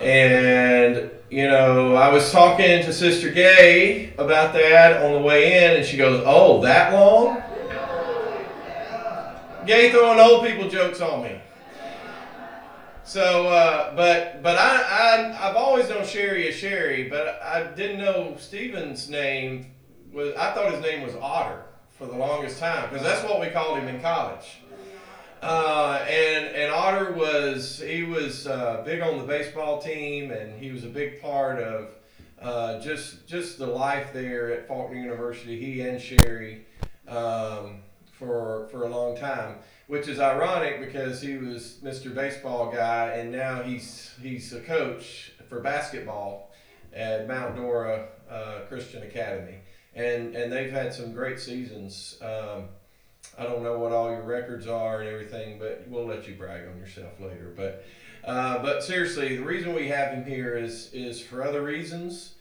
And, you know, I was talking to Sister Gay about that on the way in, and she goes, Oh, that long? Gay throwing old people jokes on me. So, uh, but but I, I I've always known Sherry as Sherry, but I didn't know Stephen's name was. I thought his name was Otter for the longest time because that's what we called him in college. Uh, and and Otter was he was uh, big on the baseball team, and he was a big part of uh, just just the life there at Faulkner University. He and Sherry um, for for a long time, which is ironic because he was Mr. Baseball guy, and now he's he's a coach for basketball at Mount Dora uh, Christian Academy, and and they've had some great seasons. Um, I don't know what all your records are and everything, but we'll let you brag on yourself later. But uh, but seriously, the reason we have him here is is for other reasons,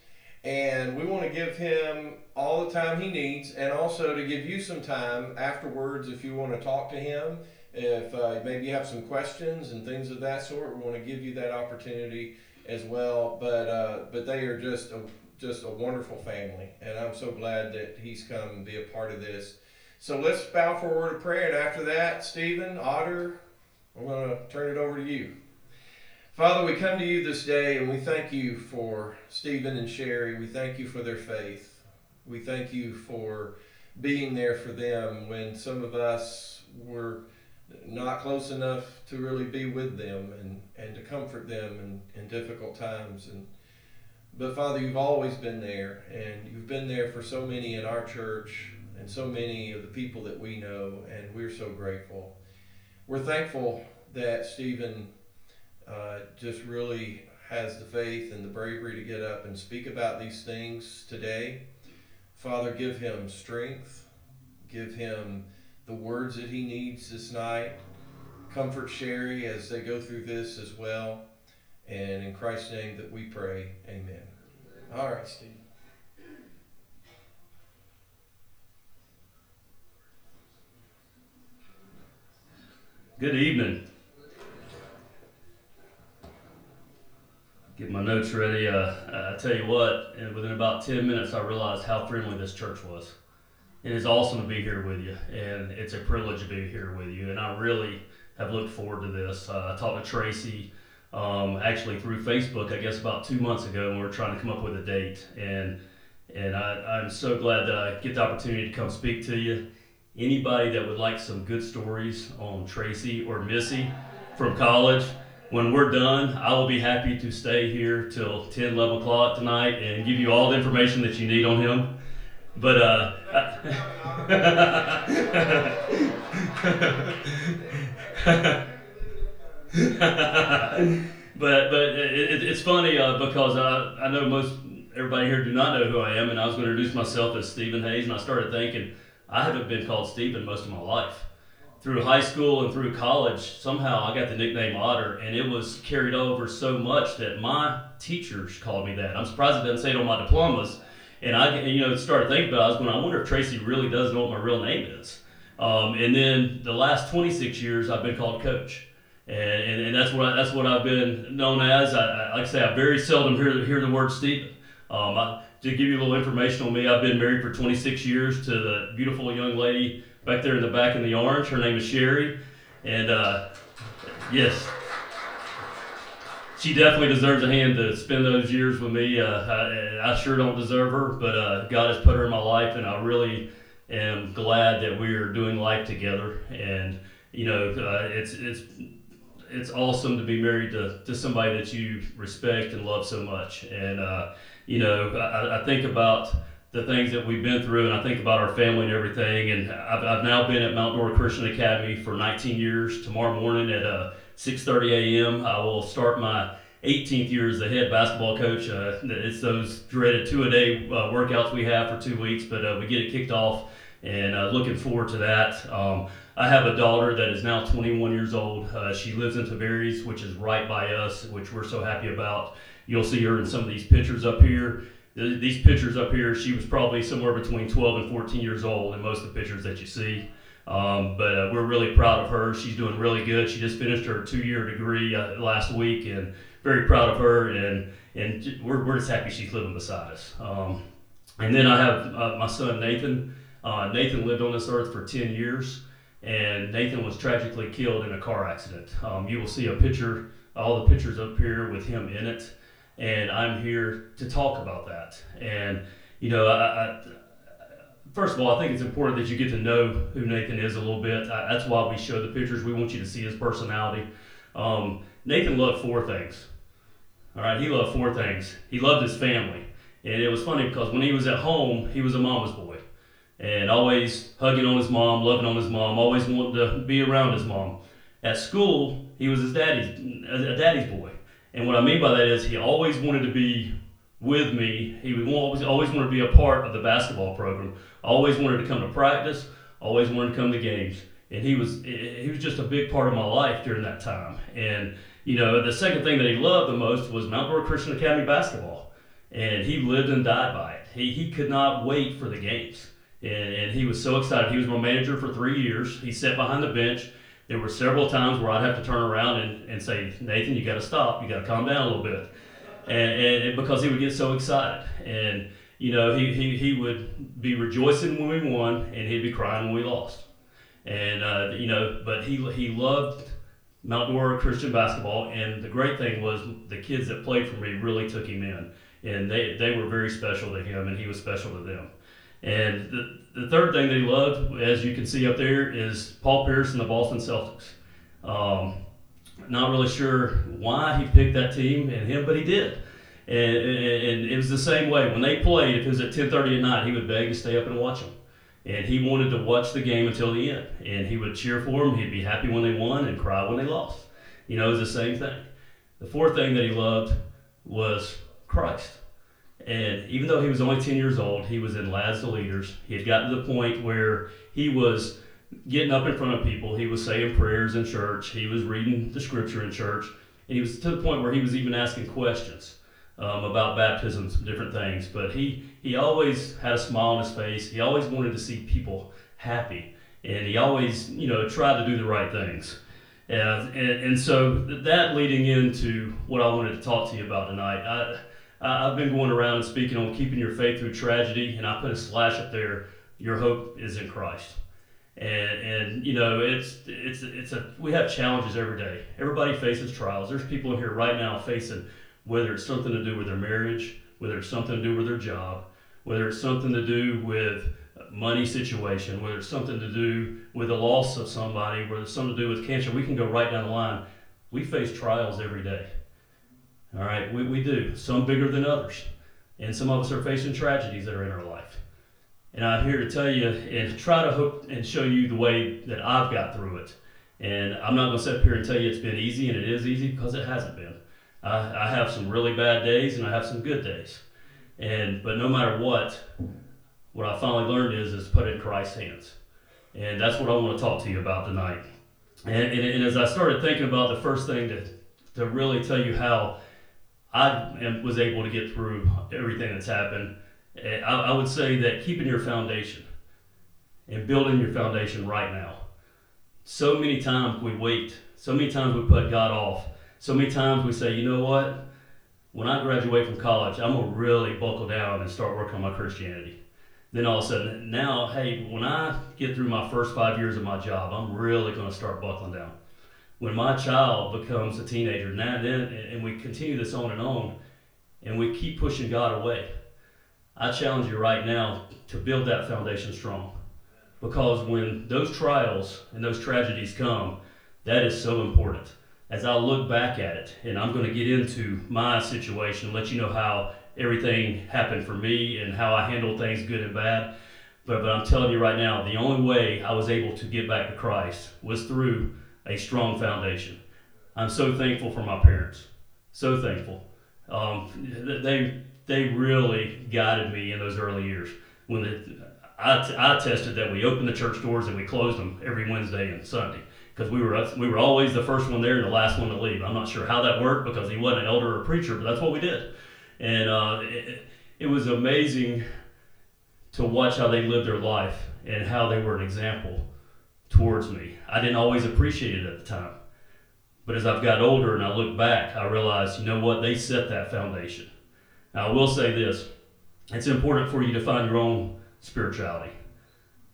and we want to give him all the time he needs, and also to give you some time afterwards if you want to talk to him. If uh, maybe you have some questions and things of that sort, we want to give you that opportunity as well. But uh, but they are just a, just a wonderful family, and I'm so glad that he's come be a part of this. So let's bow for a word of prayer, and after that, Stephen, Otter, I'm going to turn it over to you. Father, we come to you this day and we thank you for Stephen and Sherry. We thank you for their faith. We thank you for being there for them when some of us were not close enough to really be with them and, and to comfort them in, in difficult times. And but Father, you've always been there, and you've been there for so many in our church and so many of the people that we know, and we're so grateful. We're thankful that Stephen uh, just really has the faith and the bravery to get up and speak about these things today. Father, give him strength, give him the words that he needs this night. Comfort Sherry as they go through this as well. And in Christ's name that we pray, amen. All right, Steve. Good evening. Get my notes ready. Uh, I tell you what, within about 10 minutes, I realized how friendly this church was. It is awesome to be here with you, and it's a privilege to be here with you. And I really have looked forward to this. Uh, I talked to Tracy um, actually through Facebook, I guess about two months ago, and we were trying to come up with a date. And and I, I'm so glad that I get the opportunity to come speak to you anybody that would like some good stories on Tracy or Missy from college, when we're done, I will be happy to stay here till 10, 11 o'clock tonight and give you all the information that you need on him. But, uh, but but it, it's funny uh, because I, I know most everybody here do not know who I am, and I was going to introduce myself as Stephen Hayes, and I started thinking, I haven't been called Stephen most of my life. Through high school and through college, somehow I got the nickname Otter, and it was carried over so much that my teachers called me that. I'm surprised it doesn't say it on my diplomas. And I, you know, started thinking about it. I was going, I wonder if Tracy really does know what my real name is. Um, and then the last 26 years, I've been called Coach, and, and, and that's what I, that's what I've been known as. I, I, like I say, I very seldom hear hear the word Stephen. Um, I, to give you a little information on me, I've been married for 26 years to the beautiful young lady back there in the back in the orange. Her name is Sherry, and uh, yes, she definitely deserves a hand to spend those years with me. Uh, I, I, sure don't deserve her, but uh, God has put her in my life, and I really am glad that we are doing life together. And you know, uh, it's it's it's awesome to be married to, to somebody that you respect and love so much. And uh, you know, I, I think about the things that we've been through, and I think about our family and everything. And I've, I've now been at Mount Dora Christian Academy for 19 years. Tomorrow morning at uh, 6:30 a.m., I will start my 18th year as the head basketball coach. Uh, it's those dreaded two-a-day uh, workouts we have for two weeks, but uh, we get it kicked off, and uh, looking forward to that. Um, I have a daughter that is now 21 years old. Uh, she lives in Tavares, which is right by us, which we're so happy about. You'll see her in some of these pictures up here. These pictures up here, she was probably somewhere between 12 and 14 years old in most of the pictures that you see. Um, but uh, we're really proud of her. She's doing really good. She just finished her two-year degree uh, last week, and very proud of her, and and we're, we're just happy she's living beside us. Um, and then I have uh, my son Nathan. Uh, Nathan lived on this earth for 10 years, and Nathan was tragically killed in a car accident. Um, you will see a picture, all the pictures up here with him in it, and I'm here to talk about that. And you know, I, I, first of all, I think it's important that you get to know who Nathan is a little bit. I, that's why we show the pictures. We want you to see his personality. Um, Nathan loved four things. All right, he loved four things. He loved his family. And it was funny because when he was at home, he was a mama's boy. And always hugging on his mom, loving on his mom, always wanted to be around his mom. At school, he was his daddy's a daddy's boy. And what I mean by that is he always wanted to be with me. He always always wanted to be a part of the basketball program. Always wanted to come to practice. Always wanted to come to games. And he was he was just a big part of my life during that time. And you know, the second thing that he loved the most was Mount Dora Christian Academy basketball. And he lived and died by it. He, he could not wait for the games. And, and he was so excited. He was my manager for three years. He sat behind the bench. There were several times where I'd have to turn around and, and say, Nathan, you got to stop. You got to calm down a little bit. And, and, because he would get so excited. And, you know, he, he, he would be rejoicing when we won and he'd be crying when we lost. And, uh, you know, but he, he loved Mount Dora Christian basketball. And the great thing was the kids that played for me really took him in. And they, they were very special to him, and he was special to them. And the third thing that he loved, as you can see up there, is Paul Pierce and the Boston Celtics. Um, not really sure why he picked that team and him, but he did. And, and, it was the same way when they played. If it was at 10:30 at night, he would beg to stay up and watch them. And he wanted to watch the game until the end. And he would cheer for them. He'd be happy when they won and cry when they lost. You know, it was the same thing. The fourth thing that he loved was Christ. And even though he was only 10 years old, he was in Lads Leaders. He had gotten to the point where he was getting up in front of people. He was saying prayers in church. He was reading the scripture in church. And he was to the point where he was even asking questions um, about baptisms different things. But he, he always had a smile on his face. He always wanted to see people happy. And he always, you know, tried to do the right things. And, and, and so that leading into what I wanted to talk to you about tonight. I, Uh, I've been going around and speaking on keeping your faith through tragedy, and I put a slash up there. Your hope is in Christ, and and you know it's it's it's a we have challenges every day. Everybody faces trials. There's people in here right now facing whether it's something to do with their marriage, whether it's something to do with their job, whether it's something to do with money situation, whether it's something to do with the loss of somebody, whether it's something to do with cancer. We can go right down the line. We face trials every day. All right, we, we do. Some bigger than others. And some of us are facing tragedies that are in our life. And I'm here to tell you and try to hope and show you the way that I've got through it. And I'm not going to sit up here and tell you it's been easy, and it is easy because it hasn't been. I, I have some really bad days and I have some good days. And but no matter what, what I finally learned is is put in Christ's hands. And that's what I want to talk to you about tonight. And, and, and as I started thinking about the first thing to, to really tell you how I was able to get through everything that's happened. Eh, I, I would say that keeping your foundation and building your foundation right now. So many times we wait. So many times we put God off. So many times we say, you know what? When I graduate from college, I'm going to really buckle down and start working on my Christianity. Then all of a sudden, now, hey, when I get through my first five years of my job, I'm really going to start buckling down when my child becomes a teenager, now and then, and we continue this on and on, and we keep pushing God away, I challenge you right now to build that foundation strong. Because when those trials and those tragedies come, that is so important. As I look back at it, and I'm going to get into my situation, let you know how everything happened for me and how I handled things good and bad. But, but I'm telling you right now, the only way I was able to get back to Christ was through a strong foundation. I'm so thankful for my parents. So thankful. Um, they they really guided me in those early years. When the, I, t- I tested that we opened the church doors and we closed them every Wednesday and Sunday because we were we were always the first one there and the last one to leave. I'm not sure how that worked because he wasn't an elder or preacher, but that's what we did. And uh, it, it was amazing to watch how they lived their life and how they were an example towards me. I didn't always appreciate it at the time. But as I've got older and I look back, I realize, you know what, they set that foundation. Now, I will say this it's important for you to find your own spirituality.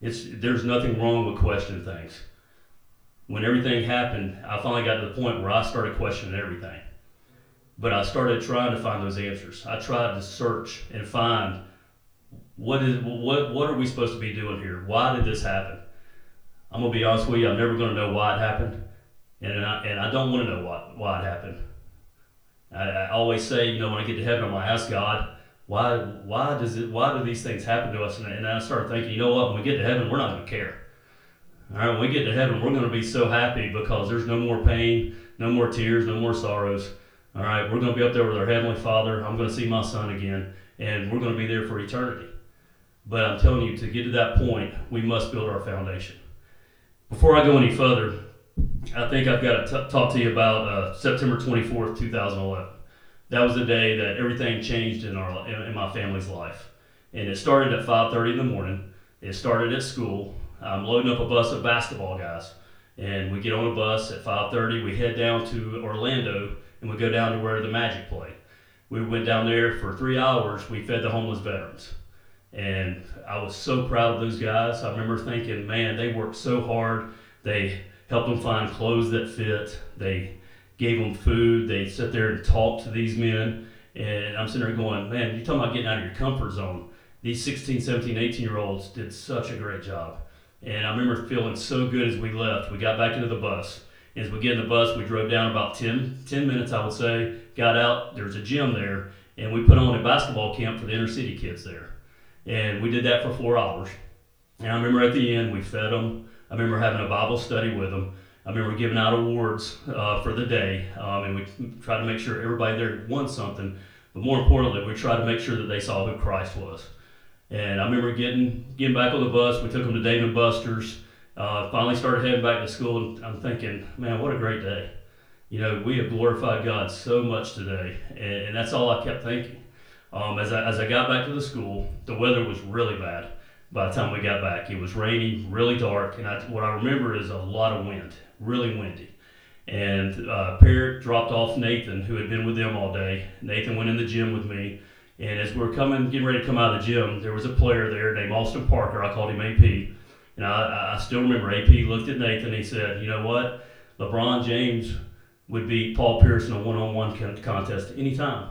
It's, there's nothing wrong with questioning things. When everything happened, I finally got to the point where I started questioning everything. But I started trying to find those answers. I tried to search and find what is what what are we supposed to be doing here? Why did this happen? I'm gonna be honest with you. I'm never gonna know why it happened, and I, and I don't want to know why why it happened. I, I always say, you know, when I get to heaven, I'm gonna ask God, why why does it why do these things happen to us? And, and I start thinking, you know what? When we get to heaven, we're not gonna care. All right, when we get to heaven, we're gonna be so happy because there's no more pain, no more tears, no more sorrows. All right, we're gonna be up there with our heavenly Father. I'm gonna see my son again, and we're gonna be there for eternity. But I'm telling you, to get to that point, we must build our foundation. Before I go any further, I think I've got to t- talk to you about uh, September 24th, 2011. That was the day that everything changed in our in, in my family's life, and it started at 5:30 in the morning. It started at school. I'm loading up a bus of basketball guys, and we get on a bus at 5:30. We head down to Orlando, and we go down to where the Magic play. We went down there for three hours. We fed the homeless veterans. And I was so proud of those guys. I remember thinking, man, they worked so hard. They helped them find clothes that fit. They gave them food. They sat there and talked to these men. And I'm sitting there going, man, you're talking about getting out of your comfort zone. These 16, 17, 18 year olds did such a great job. And I remember feeling so good as we left. We got back into the bus. As we get in the bus, we drove down about 10, 10 minutes, I would say, got out. There's a gym there. And we put on a basketball camp for the inner city kids there. And we did that for four hours. And I remember at the end, we fed them. I remember having a Bible study with them. I remember giving out awards uh, for the day. Um, and we tried to make sure everybody there won something. But more importantly, we tried to make sure that they saw who Christ was. And I remember getting getting back on the bus. We took them to Dave and Buster's. Uh, finally started heading back to school, and I'm thinking, man, what a great day. You know, we have glorified God so much today, and, and that's all I kept thinking. Um, as, I, as I got back to the school, the weather was really bad by the time we got back. It was rainy, really dark, and I, what I remember is a lot of wind, really windy. And uh, Parrot dropped off Nathan, who had been with them all day. Nathan went in the gym with me, and as we were coming, getting ready to come out of the gym, there was a player there named Austin Parker. I called him AP. And I, I still remember AP looked at Nathan and he said, You know what? LeBron James would beat Paul Pierce in a one on one contest anytime.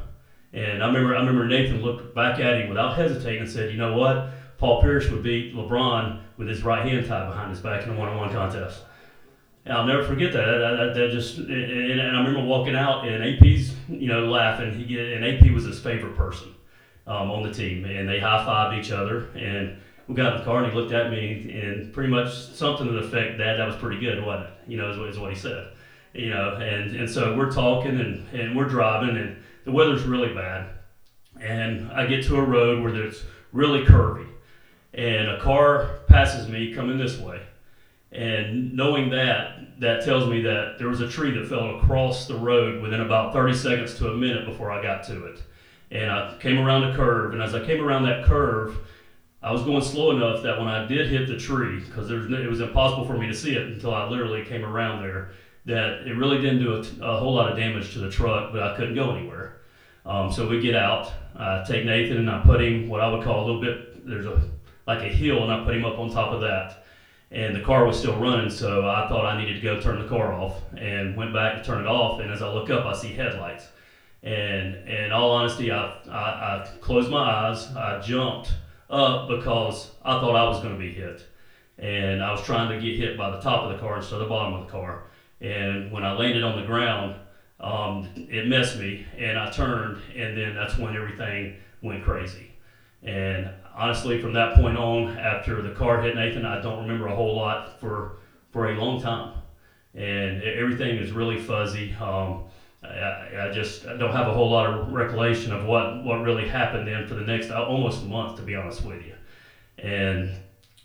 And I remember, I remember Nathan looked back at him without hesitating and said, "You know what? Paul Pierce would beat LeBron with his right hand tied behind his back in a one-on-one contest." And I'll never forget that. That, that, that just, and, and, I remember walking out and AP's, you know, laughing. He and AP was his favorite person um, on the team, and they high fived each other. And we got in the car, and he looked at me and pretty much something to the effect, "Dad, that was pretty good, wasn't it?" You know, is what, is what he said. You know, and and so we're talking and and we're driving and the weather's really bad, and I get to a road where it's really curvy, and a car passes me coming this way, and knowing that, that tells me that there was a tree that fell across the road within about 30 seconds to a minute before I got to it. And I came around a curve, and as I came around that curve, I was going slow enough that when I did hit the tree, because it was impossible for me to see it until I literally came around there, that it really didn't do a, a, whole lot of damage to the truck, but I couldn't go anywhere. Um, so we get out, take Nathan and I put him what I would call a little bit, there's a like a hill, and I put him up on top of that. And the car was still running, so I thought I needed to go turn the car off and went back to turn it off. And as I look up, I see headlights. And in all honesty, I, I, I closed my eyes, I jumped up because I thought I was going to be hit. And I was trying to get hit by the top of the car instead of the bottom of the car. And when I landed on the ground, um, it messed me, and I turned, and then that's when everything went crazy. And honestly, from that point on, after the car hit Nathan, I don't remember a whole lot for for a long time, and everything is really fuzzy. Um, I, I, just I don't have a whole lot of recollection of what what really happened then for the next uh, almost month, to be honest with you. And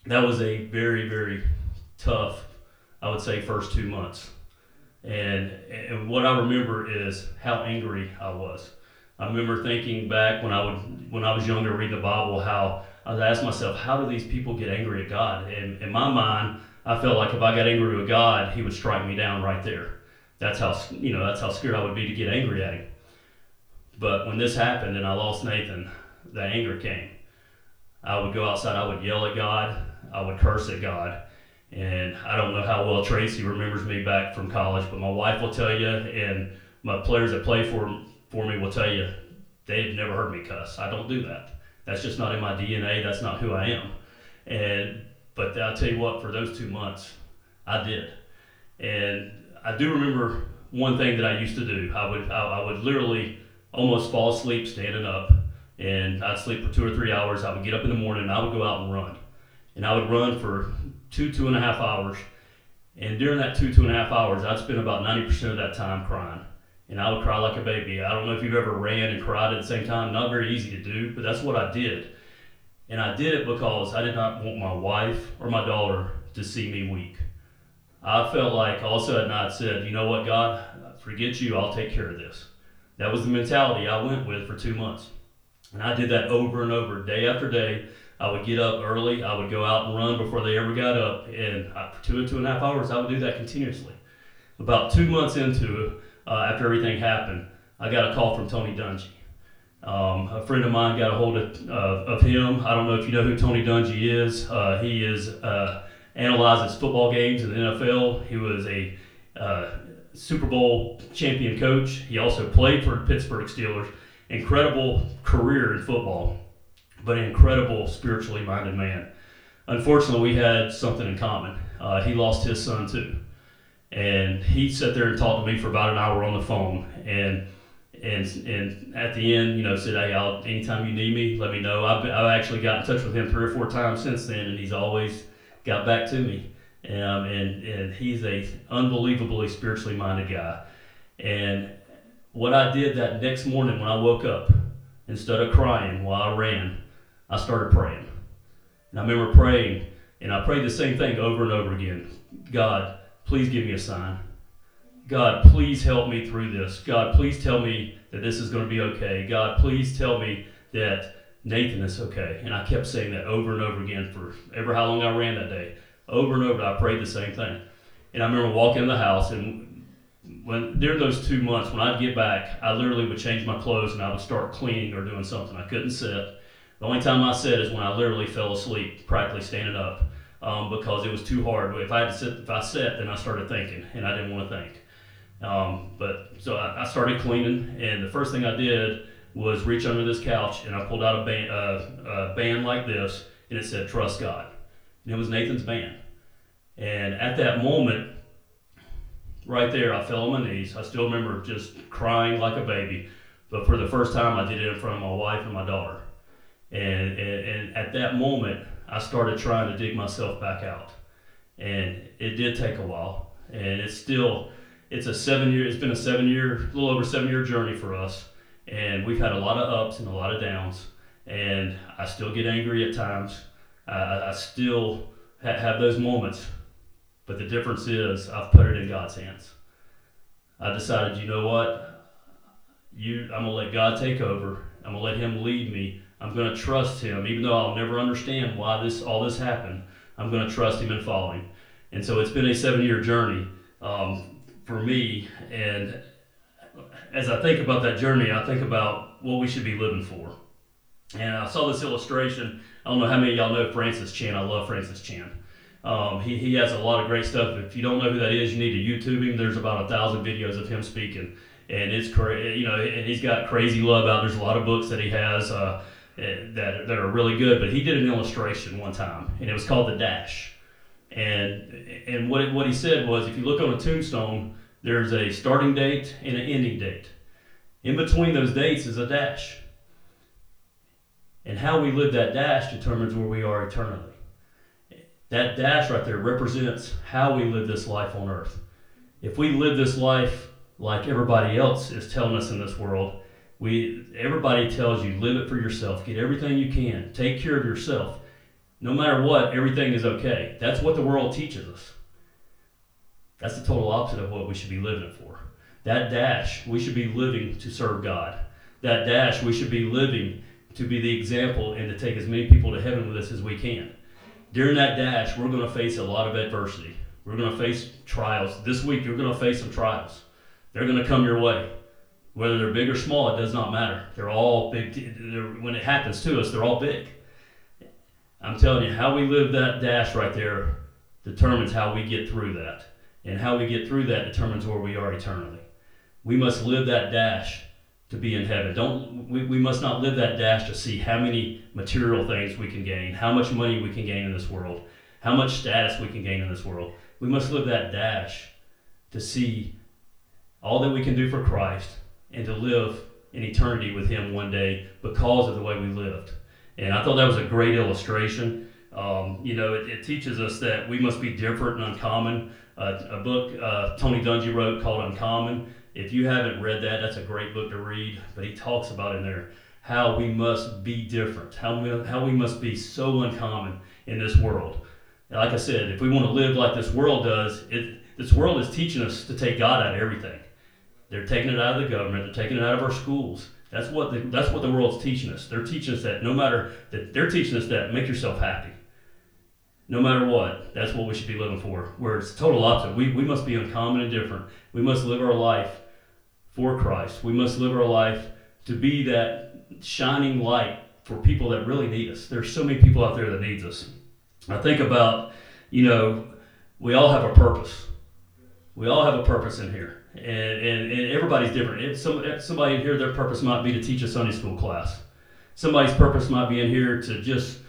that was a very very tough, I would say, first two months. And, and what I remember is how angry I was. I remember thinking back when I would when I was younger, read the Bible, how I was asking myself, how do these people get angry at God? And in my mind, I felt like if I got angry with God, He would strike me down right there. That's how you know that's how scared I would be to get angry at him. But when this happened and I lost Nathan, the anger came. I would go outside, I would yell at God, I would curse at God. And I don't know how well Tracy remembers me back from college, but my wife will tell you, and my players that play for, for me will tell you, they've never heard me cuss. I don't do that. That's just not in my DNA. That's not who I am. And but I'll tell you what, for those two months, I did. And I do remember one thing that I used to do. I would I, I would literally almost fall asleep standing up, and I'd sleep for two or three hours. I would get up in the morning, and I would go out and run, and I would run for two two and a half hours. And during that two two and a half hours, I'd spend about ninety percent of that time crying and I would cry like a baby. I don't know if you've ever ran and cried at the same time. Not very easy to do, but that's what I did. And I did it because I did not want my wife or my daughter to see me weak. I felt like all of a sudden I said, you know what, God, forget you, I'll take care of this. That was the mentality I went with for two months. And I did that over and over, day after day. I would get up early, I would go out and run before they ever got up. And for two and two and a half hours, I would do that continuously. About two months into it, uh, after everything happened, I got a call from Tony Dungy. Um, a friend of mine got a hold of, uh, of him. I don't know if you know who Tony Dungy is. Uh, he is uh, analyzes football games in the NFL. He was a uh, Super Bowl champion coach. He also played for the Pittsburgh Steelers. Incredible career in football, but an incredible spiritually minded man. Unfortunately, we had something in common. Uh, he lost his son too and he sat there and talked to me for about an hour on the phone and and and at the end you know said hey I'll anytime you need me let me know I've, I've actually got in touch with him three or four times since then and he's always got back to me um, and and he's a unbelievably spiritually minded guy and what I did that next morning when I woke up instead of crying while I ran I started praying and I remember praying and I prayed the same thing over and over again God please give me a sign. God, please help me through this. God, please tell me that this is going to be okay. God, please tell me that Nathan is okay. And I kept saying that over and over again for ever how long I ran that day. Over and over, I prayed the same thing. And I remember walking in the house, and when during those two months, when I'd get back, I literally would change my clothes and I would start cleaning or doing something. I couldn't sit. The only time I sat is when I literally fell asleep, practically standing up um, because it was too hard. If I had to sit, if I sat, then I started thinking, and I didn't want to think. Um, but so I, I, started cleaning, and the first thing I did was reach under this couch, and I pulled out a band, uh, a band like this, and it said "Trust God," and it was Nathan's band. And at that moment, right there, I fell on my knees. I still remember just crying like a baby. But for the first time, I did it in front of my wife and my daughter. And, and, and at that moment, I started trying to dig myself back out. And it did take a while. And it's still, it's a seven year, it's been a seven year, a little over seven year journey for us. And we've had a lot of ups and a lot of downs. And I still get angry at times. I, I still ha- have those moments. But the difference is I've put it in God's hands. I decided, you know what? You, I'm gonna let God take over. I'm gonna let Him lead me I'm going to trust him, even though I'll never understand why this all this happened. I'm going to trust him and follow him. And so it's been a seven-year journey um, for me. And as I think about that journey, I think about what we should be living for. And I saw this illustration. I don't know how many of y'all know Francis Chan. I love Francis Chan. Um, he, he has a lot of great stuff. If you don't know who that is, you need to YouTube him. There's about a thousand videos of him speaking, and it's crazy. You know, and he's got crazy love out. There's a lot of books that he has. Uh, Uh, that, that are really good. But he did an illustration one time, and it was called the dash. And and what it, what he said was, if you look on a tombstone, there's a starting date and an ending date. In between those dates is a dash. And how we live that dash determines where we are eternally. That dash right there represents how we live this life on earth. If we live this life like everybody else is telling us in this world, we everybody tells you live it for yourself, get everything you can, take care of yourself. No matter what, everything is okay. That's what the world teaches us. That's the total opposite of what we should be living for. That dash, we should be living to serve God. That dash, we should be living to be the example and to take as many people to heaven with us as we can. During that dash, we're going to face a lot of adversity. We're going to face trials. This week, you're going to face some trials. They're going to come your way. Whether they're big or small, it does not matter. They're all big. They're, when it happens to us, they're all big. I'm telling you, how we live that dash right there determines how we get through that. And how we get through that determines where we are eternally. We must live that dash to be in heaven. Don't we, we must not live that dash to see how many material things we can gain, how much money we can gain in this world, how much status we can gain in this world. We must live that dash to see all that we can do for Christ and to live in eternity with Him one day because of the way we lived. And I thought that was a great illustration. Um, you know, it, it, teaches us that we must be different and uncommon. Uh, a book uh, Tony Dungy wrote called Uncommon if you haven't read that, that's a great book to read. But he talks about in there how we must be different, how we, how we must be so uncommon in this world. like I said, if we want to live like this world does, it, this world is teaching us to take God out of everything. They're taking it out of the government. They're taking it out of our schools. That's what the, that's what the world's teaching us. They're teaching us that no matter that they're teaching us that make yourself happy. No matter what, that's what we should be living for. Where it's total opposite. We, we must be uncommon and different. We must live our life for Christ. We must live our life to be that shining light for people that really need us. There's so many people out there that needs us. I think about, you know, we all have a purpose. We all have a purpose in here. And, and, and everybody's different. If some, if somebody in here, their purpose might be to teach a Sunday school class. Somebody's purpose might be in here to just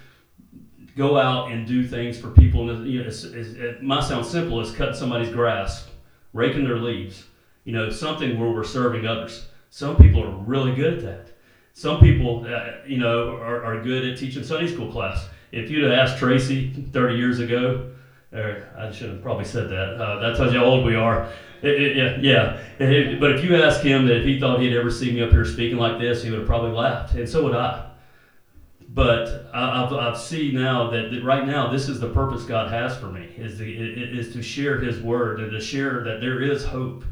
go out and do things for people. You know, it's, it's, it might sound simple as cutting somebody's grass, raking their leaves you know, something where we're serving others. Some people are really good at that. Some people, uh, you know, are, are good at teaching Sunday school class. If you'd have asked Tracy 30 years ago, or I should have probably said that. Uh, that tells you how old we are. Yeah, yeah. But if you ask him that if he thought he'd ever see me up here speaking like this, he would have probably laughed, and so would I. But I, I've, I've seen now that, that, right now this is the purpose God has for me is to, is to share His word and to share that there is hope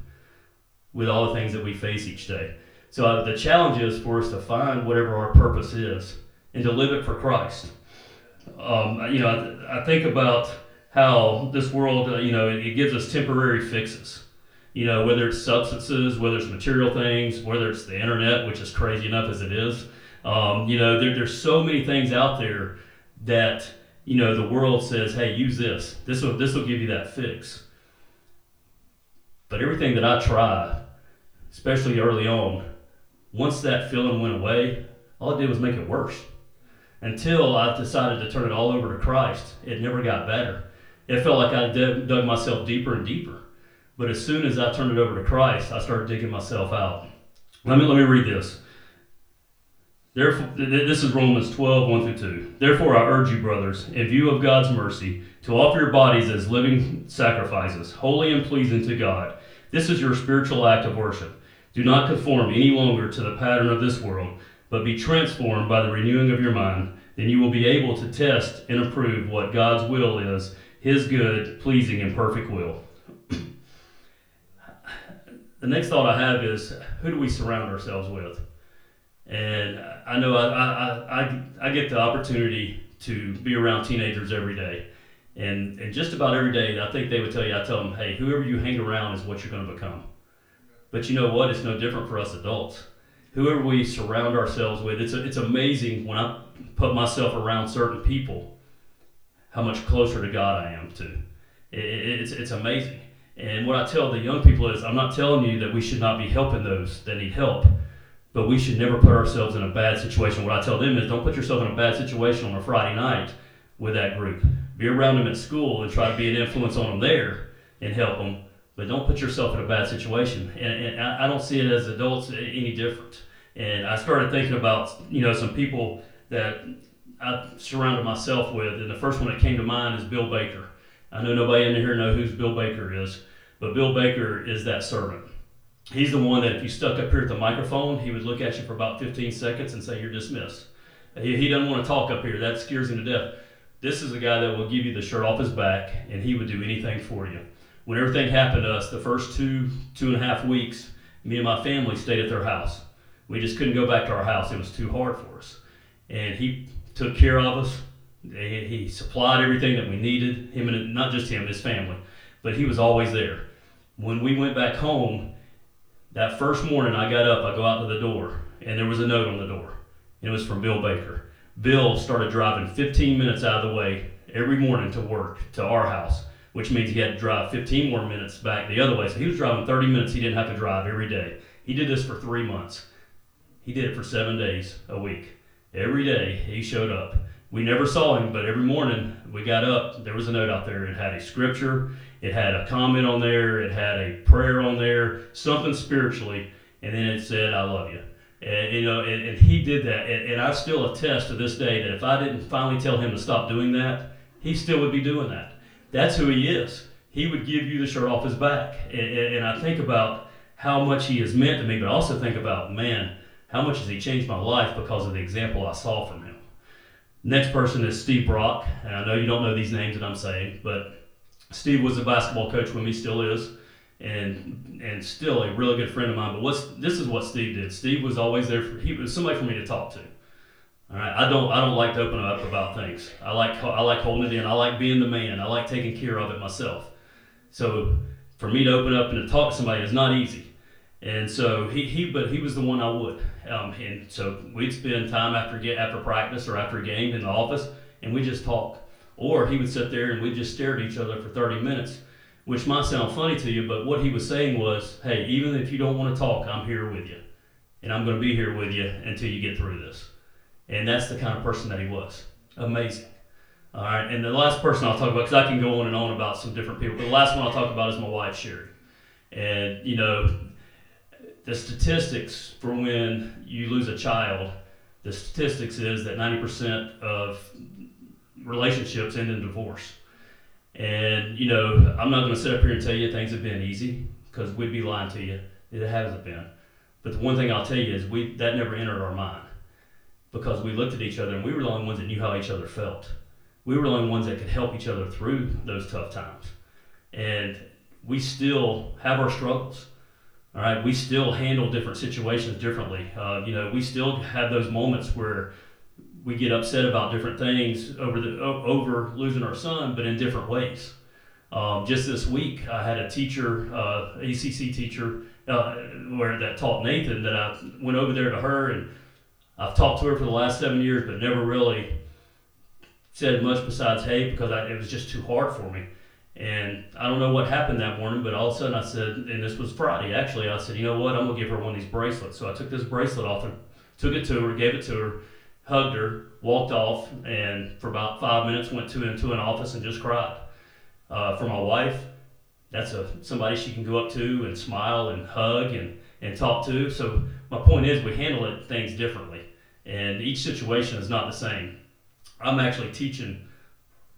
with all the things that we face each day. So the challenge is for us to find whatever our purpose is and to live it for Christ. Um, you know, I, I, think about how this world, uh, you know, it, it, gives us temporary fixes. You know, whether it's substances, whether it's material things, whether it's the internet, which is crazy enough as it is. Um, you know, there, there's so many things out there that you know the world says, "Hey, use this. This will this will give you that fix." But everything that I tried, especially early on, once that feeling went away, all it did was make it worse. Until I decided to turn it all over to Christ, it never got better. It felt like I dug myself deeper and deeper. But as soon as I turned it over to Christ, I started digging myself out. Let me, let me read this. Therefore, this is Romans 12, 1 through 2. Therefore, I urge you, brothers, in view of God's mercy, to offer your bodies as living sacrifices, holy and pleasing to God. This is your spiritual act of worship. Do not conform any longer to the pattern of this world, but be transformed by the renewing of your mind. Then you will be able to test and approve what God's will is, his good, pleasing, and perfect will. The next thought I have is who do we surround ourselves with? And I know I, I, I, I get the opportunity to be around teenagers every day. And, and just about every day, I think they would tell you, I tell them, hey, whoever you hang around is what you're going to become. But you know what? It's no different for us adults. Whoever we surround ourselves with, it's, a, it's amazing when I put myself around certain people, how much closer to God I am to. It, it, it's, it's amazing. And what I tell the young people is, I'm not telling you that we should not be helping those that need help, but we should never put ourselves in a bad situation. What I tell them is, don't put yourself in a bad situation on a Friday night with that group be around them at school and try to be an influence on them there and help them. But don't put yourself in a bad situation. And, and I don't see it as adults any different. And I started thinking about, you know, some people that I surrounded myself with. And the first one that came to mind is Bill Baker. I know nobody in here know who Bill Baker is, but Bill Baker is that servant. He's the one that if you stuck up here at the microphone, he would look at you for about 15 seconds and say, You're dismissed. He, he doesn't want to talk up here. That scares him to death. This is a guy that will give you the shirt off his back, and he would do anything for you. When everything happened to us, the first two, two and a half weeks, me and my family stayed at their house. We just couldn't go back to our house. It was too hard for us. And he took care of us. He supplied everything that we needed, him and not just him, his family, but he was always there. When we went back home, That first morning I got up, I go out to the door, and there was a note on the door. It was from Bill Baker. Bill started driving 15 minutes out of the way every morning to work to our house, which means he had to drive 15 more minutes back the other way. So he was driving 30 minutes he didn't have to drive every day. He did this for three months. He did it for seven days a week. Every day he showed up. We never saw him, but every morning we got up, there was a note out there. It had a scripture, it had a comment on there, it had a prayer on there, something spiritually, and then it said, I love you. And, you know, and, and he did that. And, and I still attest to this day that if I didn't finally tell him to stop doing that, he still would be doing that. That's who he is. He would give you the shirt off his back. And, and I think about how much he has meant to me, but also think about, man, how much has he changed my life because of the example I saw from him. Next person is Steve Brock. And I know you don't know these names that I'm saying, but Steve was a basketball coach when he still is and and still a really good friend of mine. But what's this is what Steve did. Steve was always there. For, he was somebody for me to talk to. All right, I don't I don't like to open up about things. I like I like holding it in. I like being the man. I like taking care of it myself. So for me to open up and to talk to somebody is not easy. And so he, he but he was the one I would. Um, and so we'd spend time after get after practice or after a game in the office, and we just talk. Or he would sit there and we'd just stare at each other for 30 minutes which might sound funny to you, but what he was saying was, hey, even if you don't want to talk, I'm here with you. And I'm going to be here with you until you get through this. And that's the kind of person that he was. Amazing. All right. And the last person I'll talk about, because I can go on and on about some different people, but the last one I'll talk about is my wife, Sherry. And, you know, the statistics for when you lose a child, the statistics is that 90% of relationships end in divorce. And, you know, I'm not going to sit up here and tell you things have been easy because we'd be lying to you. It hasn't been. But the one thing I'll tell you is we that never entered our mind because we looked at each other and we were the only ones that knew how each other felt. We were the only ones that could help each other through those tough times. And we still have our struggles. All right, we still handle different situations differently. Uh, you know, we still have those moments where we get upset about different things over the over losing our son, but in different ways. Um, just this week, I had a teacher, uh, ACC teacher, uh, where that taught Nathan that I went over there to her and I've talked to her for the last seven years, but never really said much besides hey because I, it was just too hard for me. And I don't know what happened that morning, but all of a sudden I said, and this was Friday actually, I said, you know what, I'm gonna give her one of these bracelets. So I took this bracelet off and took it to her, gave it to her hugged her, walked off, and for about five minutes went to into an office and just cried. Uh, for my wife, that's a somebody she can go up to and smile and hug and, and talk to. So my point is we handle it, things differently, and each situation is not the same. I'm actually teaching,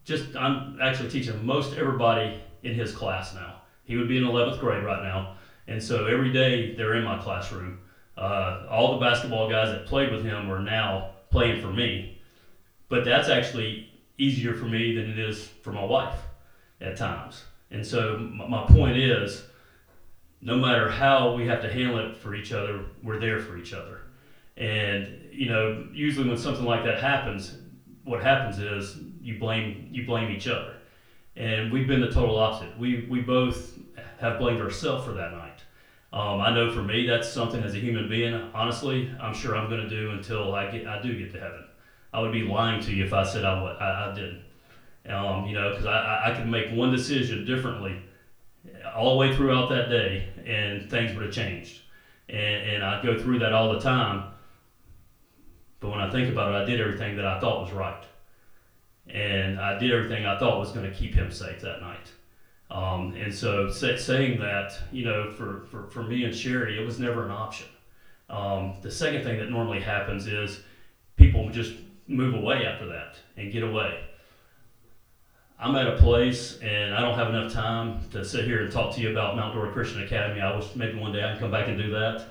just I'm actually teaching most everybody in his class now. He would be in 11th grade right now, and so every day they're in my classroom. Uh, all the basketball guys that played with him are now playing for me. But that's actually easier for me than it is for my wife at times. And so my point is, no matter how we have to handle it for each other, we're there for each other. And you know, usually when something like that happens, what happens is you blame you blame each other. And we've been the total opposite. We we both have blamed ourselves for that night. Um, I know for me, that's something as a human being, honestly, I'm sure I'm going to do until I get, I do get to heaven. I would be lying to you if I said I, would, I, I didn't. Um, you know, because I, I could make one decision differently all the way throughout that day, and things would have changed. And, and I go through that all the time. But when I think about it, I did everything that I thought was right. And I did everything I thought was going to keep him safe that night. Um, and so saying that, you know, for, for, for me and Sherry, it was never an option. Um, the second thing that normally happens is people just move away after that and get away. I'm at a place and I don't have enough time to sit here and talk to you about Mount Dora Christian Academy. I wish maybe one day I can come back and do that.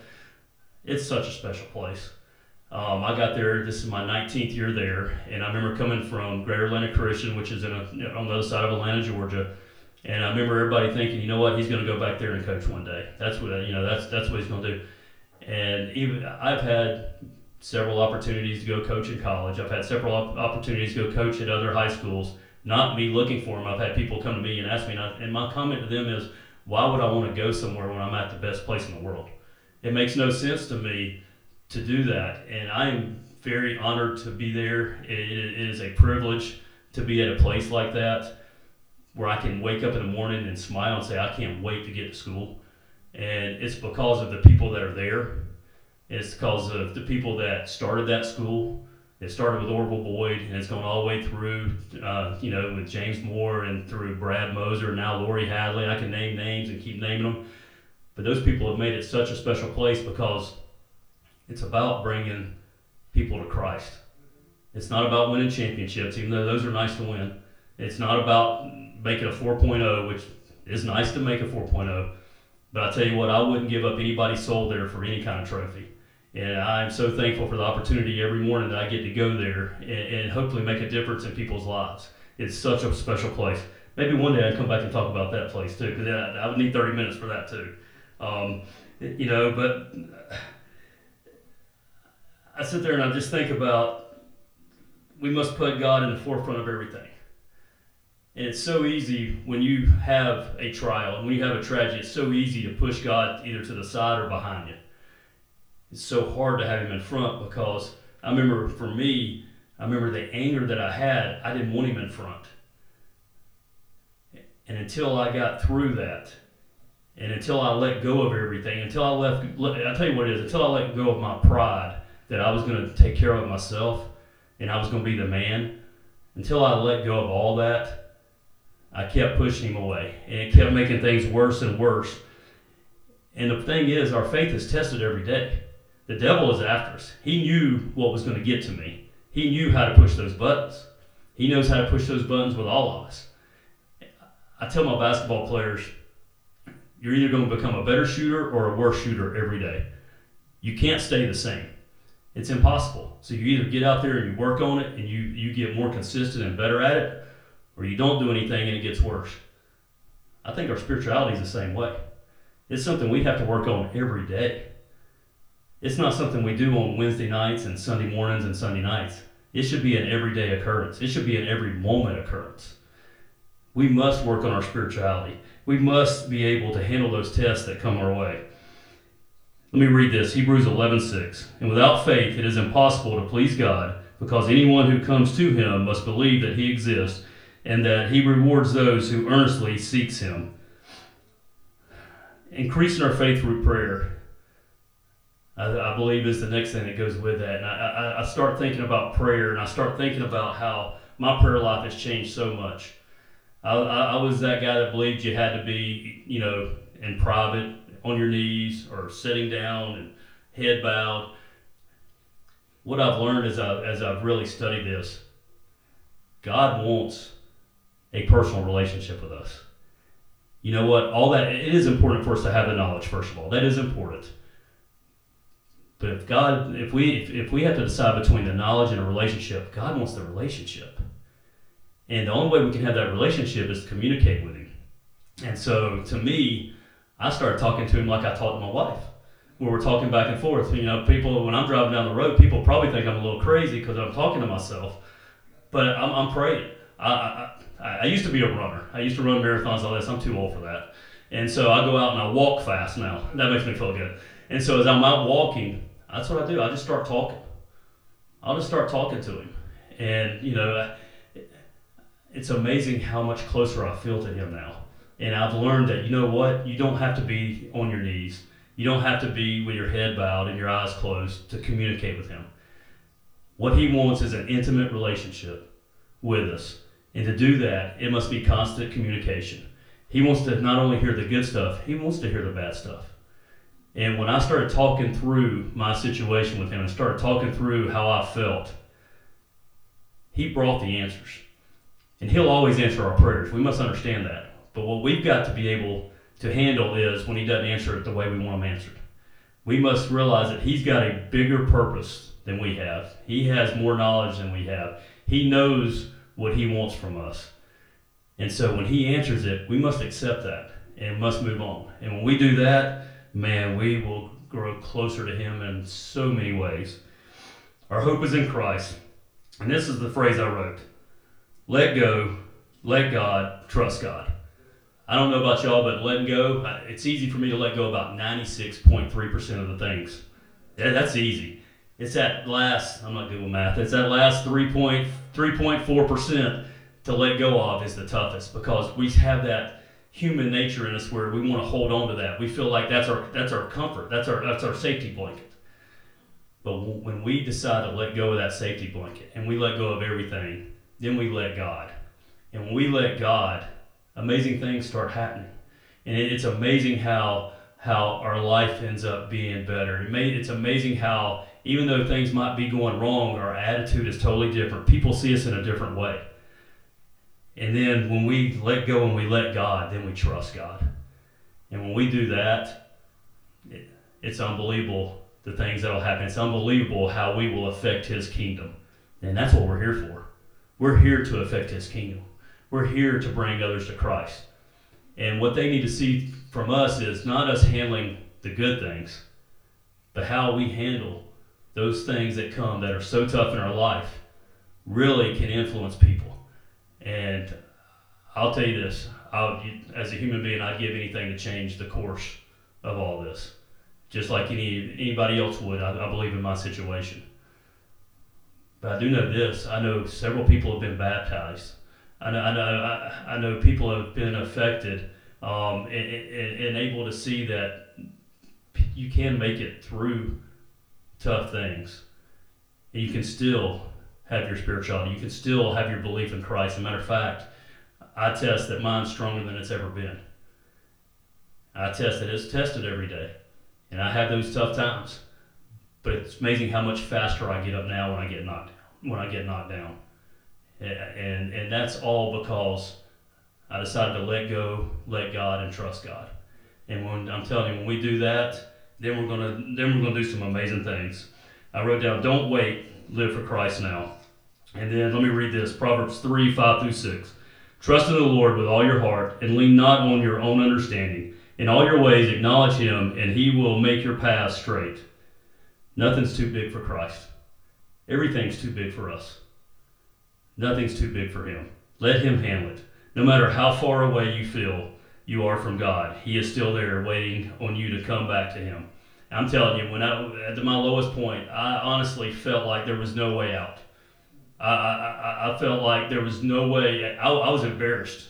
It's such a special place. Um, I got there, this is my 19th year there, and I remember coming from Greater Atlanta Christian, which is in a, on the other side of Atlanta, Georgia and I remember everybody thinking, you know what, he's going to go back there and coach one day. That's what you know. That's that's what he's going to do. And even I've had several opportunities to go coach in college. I've had several opportunities to go coach at other high schools. Not me looking for them. I've had people come to me and ask me, and, I, and my comment to them is, why would I want to go somewhere when I'm at the best place in the world? It makes no sense to me to do that, and I am very honored to be there. It, it is a privilege to be at a place like that where I can wake up in the morning and smile and say, I can't wait to get to school. And it's because of the people that are there. It's because of the people that started that school. It started with Orville Boyd, and it's gone all the way through, uh, you know, with James Moore and through Brad Moser, and now Lori Hadley. I can name names and keep naming them. But those people have made it such a special place because it's about bringing people to Christ. It's not about winning championships, even though those are nice to win. It's not about making a 4.0, which is nice to make a 4.0. But I tell you what, I wouldn't give up anybody's soul there for any kind of trophy. And I'm so thankful for the opportunity every morning that I get to go there and, and hopefully make a difference in people's lives. It's such a special place. Maybe one day I'd come back and talk about that place too, because I, I, would need 30 minutes for that too. Um, you know, but I sit there and I just think about we must put God in the forefront of everything. And it's so easy when you have a trial and when you have a tragedy, it's so easy to push God either to the side or behind you. It's so hard to have Him in front because I remember for me, I remember the anger that I had, I didn't want Him in front. And until I got through that, and until I let go of everything, until I left, I tell you what it is, until I let go of my pride, that I was going to take care of myself and I was going to be the man. Until I let go of all that, I kept pushing him away and it kept making things worse and worse. And the thing is, our faith is tested every day. The devil is after us. He knew what was going to get to me, he knew how to push those buttons. He knows how to push those buttons with all of us. I tell my basketball players, you're either going to become a better shooter or a worse shooter every day. You can't stay the same. It's impossible. So you either get out there and you work on it and you, you get more consistent and better at it, or you don't do anything and it gets worse. I think our spirituality is the same way. It's something we have to work on every day. It's not something we do on Wednesday nights and Sunday mornings and Sunday nights. It should be an everyday occurrence. It should be an every moment occurrence. We must work on our spirituality. We must be able to handle those tests that come our way. Let me read this Hebrews 11:6. And without faith it is impossible to please God, because anyone who comes to him must believe that he exists and that he rewards those who earnestly seeks him. Increasing our faith through prayer, I, I believe, is the next thing that goes with that. And I, I, I start thinking about prayer, and I start thinking about how my prayer life has changed so much. I, I, was that guy that believed you had to be, you know, in private on your knees or sitting down and head bowed. What I've learned as, I, as I've really studied this, God wants a personal relationship with us. You know what? All that, it is important for us to have the knowledge, first of all. That is important. But if God, if we, if, if we have to decide between the knowledge and a relationship, God wants the relationship. And the only way we can have that relationship is to communicate with Him. And so to me, I started talking to him like I talked to my wife. Where we're talking back and forth. You know, people, when I'm driving down the road, people probably think I'm a little crazy because I'm talking to myself. But I'm, I'm praying. I, I, I used to be a runner. I used to run marathons, all this. I'm too old for that. And so I go out and I walk fast now. That makes me feel good. And so as I'm out walking, that's what I do. I just start talking. I'll just start talking to him. And, you know, it's amazing how much closer I feel to him now. And I've learned that, you know what? You don't have to be on your knees. You don't have to be with your head bowed and your eyes closed to communicate with Him. What He wants is an intimate relationship with us. And to do that, it must be constant communication. He wants to not only hear the good stuff, He wants to hear the bad stuff. And when I started talking through my situation with Him and started talking through how I felt, He brought the answers. And He'll always answer our prayers. We must understand that. But what we've got to be able to handle is when he doesn't answer it the way we want him answered. We must realize that he's got a bigger purpose than we have. He has more knowledge than we have. He knows what he wants from us. And so when he answers it, we must accept that and must move on. And when we do that, man, we will grow closer to him in so many ways. Our hope is in Christ. And this is the phrase I wrote let go, let God, trust God. I don't know about y'all, but letting go, it's easy for me to let go about 96.3% of the things. Yeah, that's easy. It's that last, I'm not good with math, it's that last 3.4% to let go of is the toughest because we have that human nature in us where we want to hold on to that. We feel like that's our that's our comfort, that's our that's our safety blanket. But when we decide to let go of that safety blanket and we let go of everything, then we let God. And when we let God, amazing things start happening. And it's amazing how how our life ends up being better. It may, It's amazing how even though things might be going wrong, our attitude is totally different. People see us in a different way. And then when we let go and we let God, then we trust God. And when we do that, it, it's unbelievable the things that will happen. It's unbelievable how we will affect His kingdom. And that's what we're here for. We're here to affect His kingdom. We're here to bring others to Christ. And what they need to see from us is not us handling the good things, but how we handle those things that come that are so tough in our life really can influence people. And I'll tell you this I'll, as a human being, I'd give anything to change the course of all this, just like any anybody else would. I, I believe in my situation. But I do know this I know several people have been baptized I know, I know, I, I know people have been affected um, and, and, and able to see that you can make it through tough things. And you can still have your spirituality. You can still have your belief in Christ. As a matter of fact, I test that mine's stronger than it's ever been. I test that it's tested every day. And I have those tough times. But it's amazing how much faster I get up now when I get knocked down. When I get knocked down and and that's all because I decided to let go, let God, and trust God. And when I'm telling you, when we do that, then we're gonna then we're gonna do some amazing things. I wrote down, "Don't wait, live for Christ now." And then let me read this: Proverbs three five through six. Trust in the Lord with all your heart, and lean not on your own understanding. In all your ways, acknowledge Him, and He will make your path straight. Nothing's too big for Christ. Everything's too big for us. Nothing's too big for him. Let him handle it. No matter how far away you feel you are from God, he is still there waiting on you to come back to him. I'm telling you, when I at my lowest point, I honestly felt like there was no way out. I, I, I felt like there was no way. I, I was embarrassed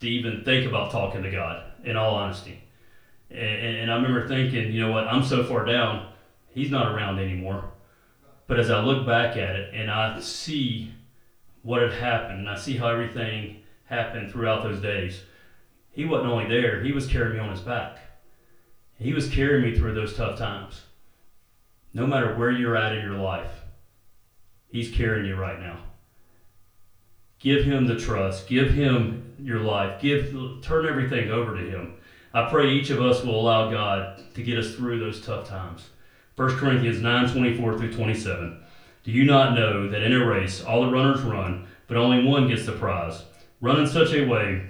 to even think about talking to God, in all honesty. And, and I remember thinking, you know what, I'm so far down, He's not around anymore. But as I look back at it and I see what had happened, and I see how everything happened throughout those days, he wasn't only there, he was carrying me on his back. He was carrying me through those tough times. No matter where you're at in your life, he's carrying you right now. Give him the trust. Give him your life. Give turn everything over to him. I pray each of us will allow God to get us through those tough times. 1 Corinthians 9 24 through 27. Do you not know that in a race all the runners run, but only one gets the prize? Run in such a way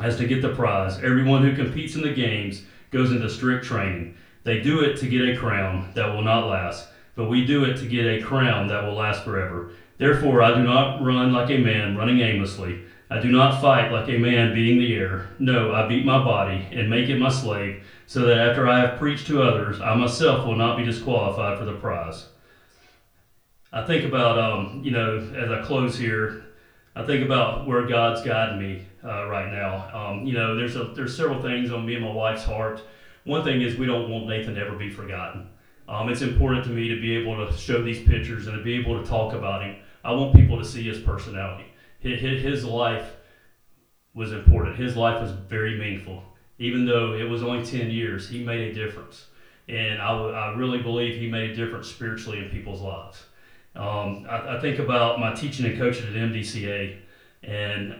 as to get the prize. Everyone who competes in the games goes into strict training. They do it to get a crown that will not last, but we do it to get a crown that will last forever. Therefore, I do not run like a man running aimlessly. I do not fight like a man beating the air. No, I beat my body and make it my slave so that after I have preached to others, I myself will not be disqualified for the prize. I think about, um, you know, as I close here, I think about where God's guiding me uh, right now. Um, you know, there's a, there's several things on me and my wife's heart. One thing is we don't want Nathan to ever be forgotten. Um, it's important to me to be able to show these pictures and to be able to talk about him. I want people to see his personality. His, his life was important. His life was very meaningful even though it was only 10 years, he made a difference. And I, I really believe he made a difference spiritually in people's lives. Um, I, I, think about my teaching and coaching at MDCA, and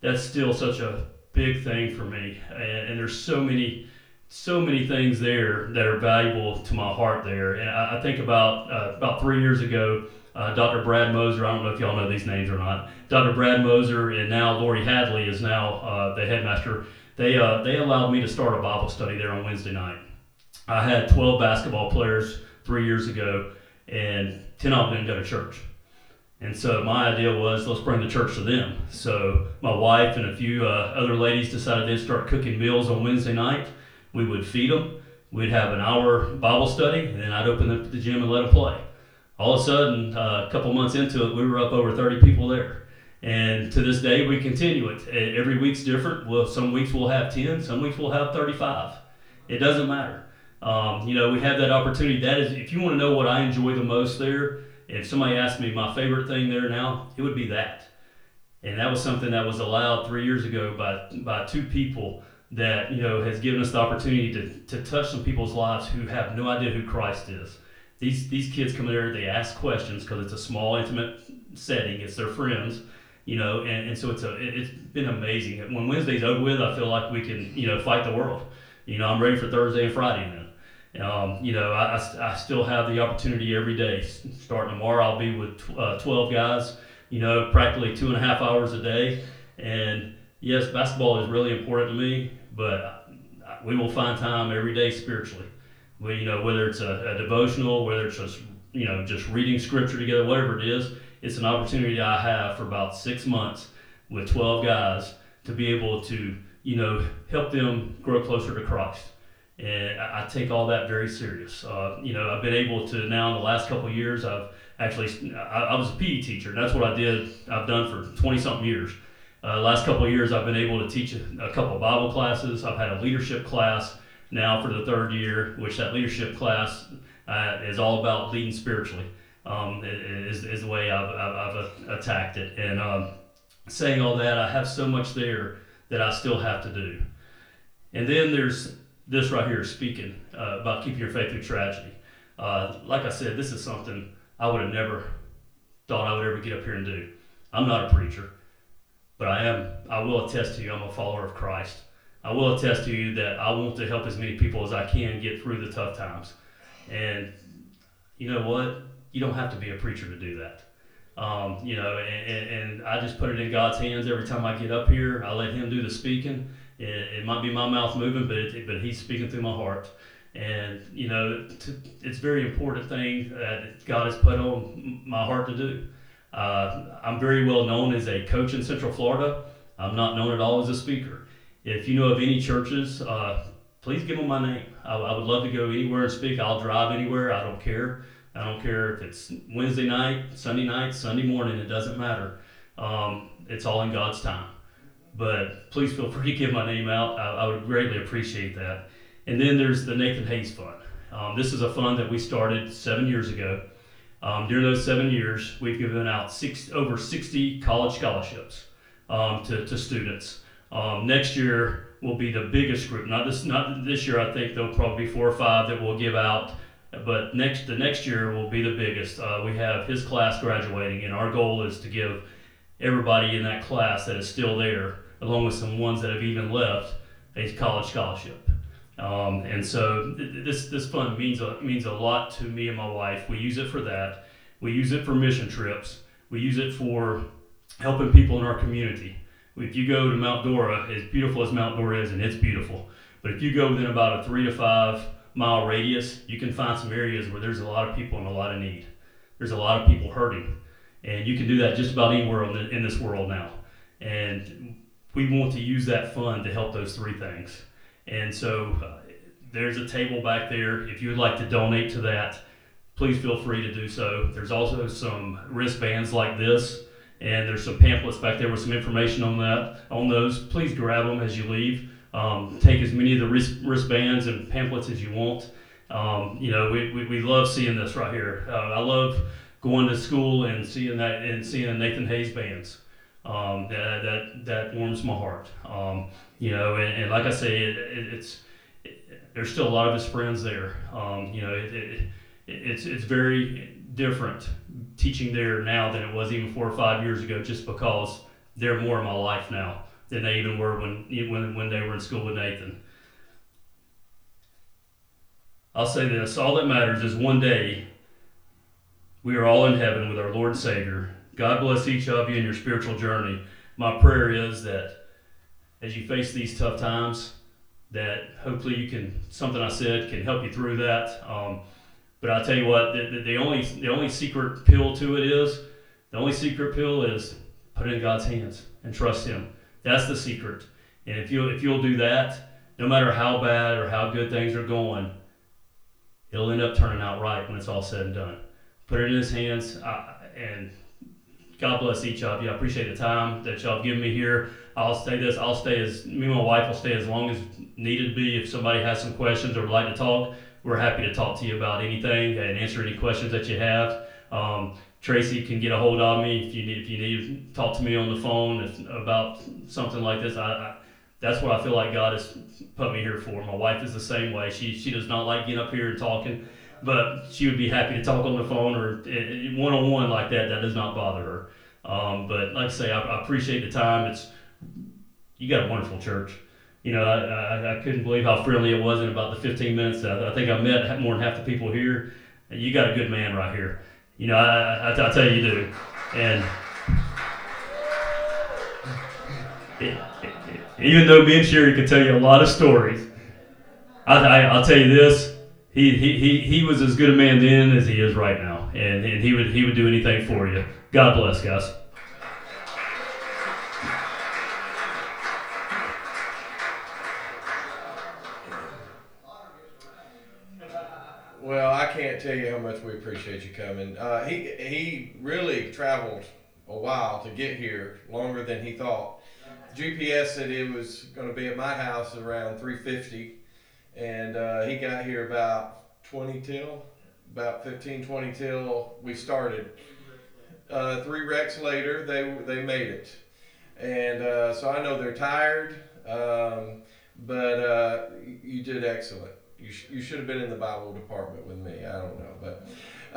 that's still such a big thing for me. And, and there's so many, so many things there that are valuable to my heart there. And I, I think about uh, about three years ago, uh, Dr. Brad Moser. I don't know if y'all know these names or not. Dr. Brad Moser and now Lori Hadley is now uh, the headmaster they uh, they allowed me to start a Bible study there on Wednesday night. I had 12 basketball players three years ago, and 10 of them didn't go to church. And so my idea was let's bring the church to them. So my wife and a few uh, other ladies decided they'd start cooking meals on Wednesday night. We would feed them. We'd have an hour Bible study, and then I'd open up the gym and let them play. All of a sudden, uh, a couple months into it, we were up over 30 people there. And to this day, we continue it. Every week's different. Well, some weeks we'll have 10, some weeks we'll have 35. It doesn't matter. Um, you know, we have that opportunity. That is, if you want to know what I enjoy the most there, if somebody asked me my favorite thing there now, it would be that. And that was something that was allowed three years ago by, by two people that, you know, has given us the opportunity to, to touch some people's lives who have no idea who Christ is. These, these kids come there, they ask questions because it's a small, intimate setting, it's their friends, you know, and, and so it's, a, it, it's been amazing. When Wednesday's over with, I feel like we can, you know, fight the world. You know, I'm ready for Thursday and Friday now. Um, you know, I, I, still have the opportunity every day. Starting tomorrow, I'll be with uh, 12 guys, you know, practically two and a half hours a day. And yes, basketball is really important to me, but we will find time every day spiritually. We, you know, whether it's a, a devotional, whether it's just, you know, just reading scripture together, whatever it is, it's an opportunity I have for about six months with 12 guys to be able to, you know, help them grow closer to Christ and I, take all that very serious. Uh, you know, I've been able to now in the last couple years. I've actually I, I, was a PE teacher, that's what I did. I've done for twenty something years. Uh, last couple years, I've been able to teach a, a, couple Bible classes. I've had a leadership class now for the third year, which that leadership class uh, is all about leading spiritually. Um, is, is the way I've, I've, I've attacked it. And um, saying all that, I have so much there that I still have to do. And then there's this right here is speaking uh, about keeping your faith through tragedy. Uh, like I said, this is something I would have never thought I would ever get up here and do. I'm not a preacher, but I am. I will attest to you, I'm a follower of Christ. I will attest to you that I want to help as many people as I can get through the tough times. And you know what? You don't have to be a preacher to do that. Um, you know, and, and, I just put it in God's hands every time I get up here. I let Him do the speaking. It, it might be my mouth moving, but it, but He's speaking through my heart. And you know, to, it's a very important thing that God has put on my heart to do. Uh, I'm very well known as a coach in Central Florida. I'm not known at all as a speaker. If you know of any churches, uh, please give them my name. I, I, would love to go anywhere and speak. I'll drive anywhere. I don't care. I don't care if it's Wednesday night, Sunday night, Sunday morning. It doesn't matter. Um, it's all in God's time but please feel free to give my name out. I, I would greatly appreciate that. And then there's the Nathan Hayes Fund. Um, this is a fund that we started seven years ago. Um, during those seven years, we've given out six, over 60 college scholarships um, to, to students. Um, next year will be the biggest group. Not this, not this year. I think there'll probably be four or five that we'll give out. But next, the next year will be the biggest. Uh, we have his class graduating, and our goal is to give everybody in that class that is still there, along with some ones that have even left, a college scholarship. Um, and so th- this this fund means a, means a lot to me and my wife. We use it for that. We use it for mission trips. We use it for helping people in our community. If you go to Mount Dora, as beautiful as Mount Dora is, and it's beautiful, but if you go within about a three to five mile radius, you can find some areas where there's a lot of people in a lot of need. There's a lot of people hurting. And you can do that just about anywhere in this world now. And we want to use that fund to help those three things. And so uh, there's a table back there. If you would like to donate to that, please feel free to do so. There's also some wristbands like this, and there's some pamphlets back there with some information on that. On those, please grab them as you leave. Um, take as many of the wrist, wristbands and pamphlets as you want. Um, you know, we, we, we, love seeing this right here. Uh, I love going to school and seeing that and seeing Nathan Hayes bands. Um, that, that that warms my heart. Um, you know, and, and, like I say, it, it, it's it, there's still a lot of his friends there. Um, you know, it, it's it's very different teaching there now than it was even four or five years ago, just because they're more in my life now than they even were when when when they were in school with Nathan. I'll say this: all that matters is one day we are all in heaven with our Lord Savior. God bless each of you in your spiritual journey. My prayer is that as you face these tough times, that hopefully you can something I said can help you through that. Um, but I'll tell you what, the, the, the, only the only secret pill to it is The only secret pill is put it in God's hands and trust Him. That's the secret. And if you if you'll do that, no matter how bad or how good things are going, it'll end up turning out right when it's all said and done. Put it in His hands, uh, and God bless each of you. I appreciate the time that y'all have given me here. I'll stay this. I'll stay as me and my wife will stay as long as needed be. If somebody has some questions or would like to talk, we're happy to talk to you about anything and answer any questions that you have. Um, Tracy can get a hold of me if you need if you need to talk to me on the phone if, about something like this. I, I that's what I feel like God has put me here for. My wife is the same way. She she does not like getting up here and talking, but she would be happy to talk on the phone or one on one like that. That does not bother her. Um, but like I say, I, I, appreciate the time. It's you got a wonderful church. You know, I, I, I couldn't believe how friendly it was in about the 15 minutes. I, think I met more than half the people here. You got a good man right here. You know, I, I, tell you, you do. And it, it, even though me and Sherry could tell you a lot of stories, I, I, will tell you this: he, he, he, he was as good a man then as he is right now, and, and he would he would do anything for you. God bless, guys. Well, I can't tell you how much we appreciate you coming. Uh, he he really traveled a while to get here, longer than he thought. GPS said it was going to be at my house around 3:50, and uh, he got here about 20 till, about 15, 20 till we started. Uh, three wrecks later, they they made it, and uh, so I know they're tired, um, but uh, you did excellent you, sh- you should have been in the Bible department with me. I don't know, but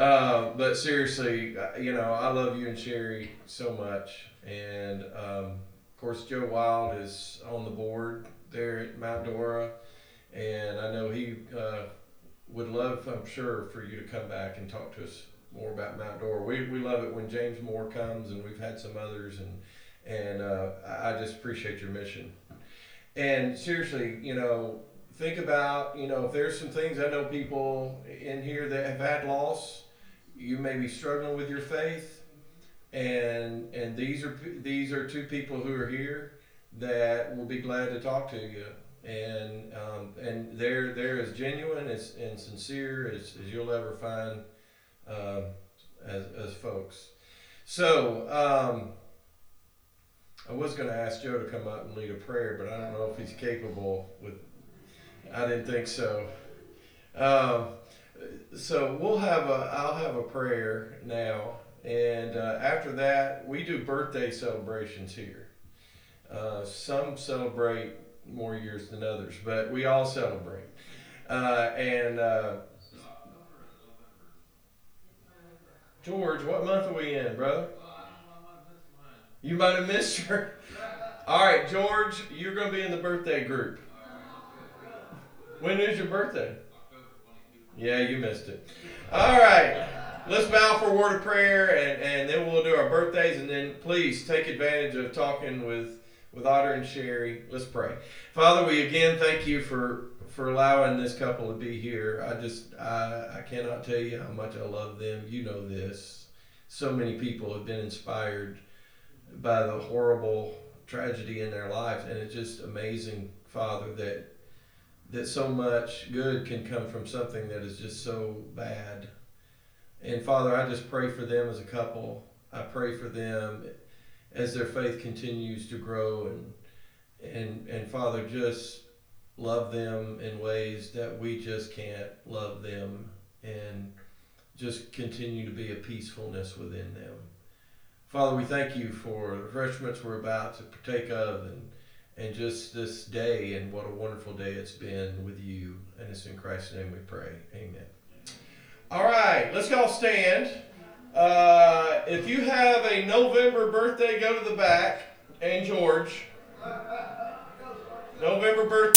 uh, but seriously, uh, you know, I love you and Sherry so much, and um, of course, Joe Wild is on the board there at Mount Dora, and I know he uh, would love, I'm sure, for you to come back and talk to us more about Mount Dora. We, we love it when James Moore comes, and we've had some others, and and uh, I just appreciate your mission. And seriously, you know, think about, you know, if there's some things I know people in here that have had loss, you may be struggling with your faith, and and these are these are two people who are here that will be glad to talk to you, and um, and they're they're as genuine as and sincere as, as you'll ever find uh, as as folks. So. Um, I was going to ask Joe to come up and lead a prayer, but I don't know if he's capable with I didn't think so. Um, so we'll have a. I'll have a prayer now, and uh, after that, we do birthday celebrations here. Uh, some celebrate more years than others, but we all celebrate. Uh, and uh, George, what month are we in, brother? You might have missed her. All right, George, you're going to be in the birthday group. When is your birthday? Yeah, you missed it. All right. Let's bow for a word of prayer and, and then we'll do our birthdays and then please take advantage of talking with, with Otter and Sherry. Let's pray. Father, we again thank you for, for allowing this couple to be here. I just I, I cannot tell you how much I love them. You know this. So many people have been inspired by the horrible tragedy in their lives and it's just amazing, Father, that that so much good can come from something that is just so bad. And Father, I just pray for them as a couple. I pray for them as their faith continues to grow and and and Father, just love them in ways that we just can't love them and just continue to be a peacefulness within them. Father, we thank you for the refreshments we're about to partake of and and just this day and what a wonderful day it's been with you. And it's in Christ's name we pray. Amen. All right, let's all stand. Uh, if you have a November birthday, go to the back. And George. November birthday.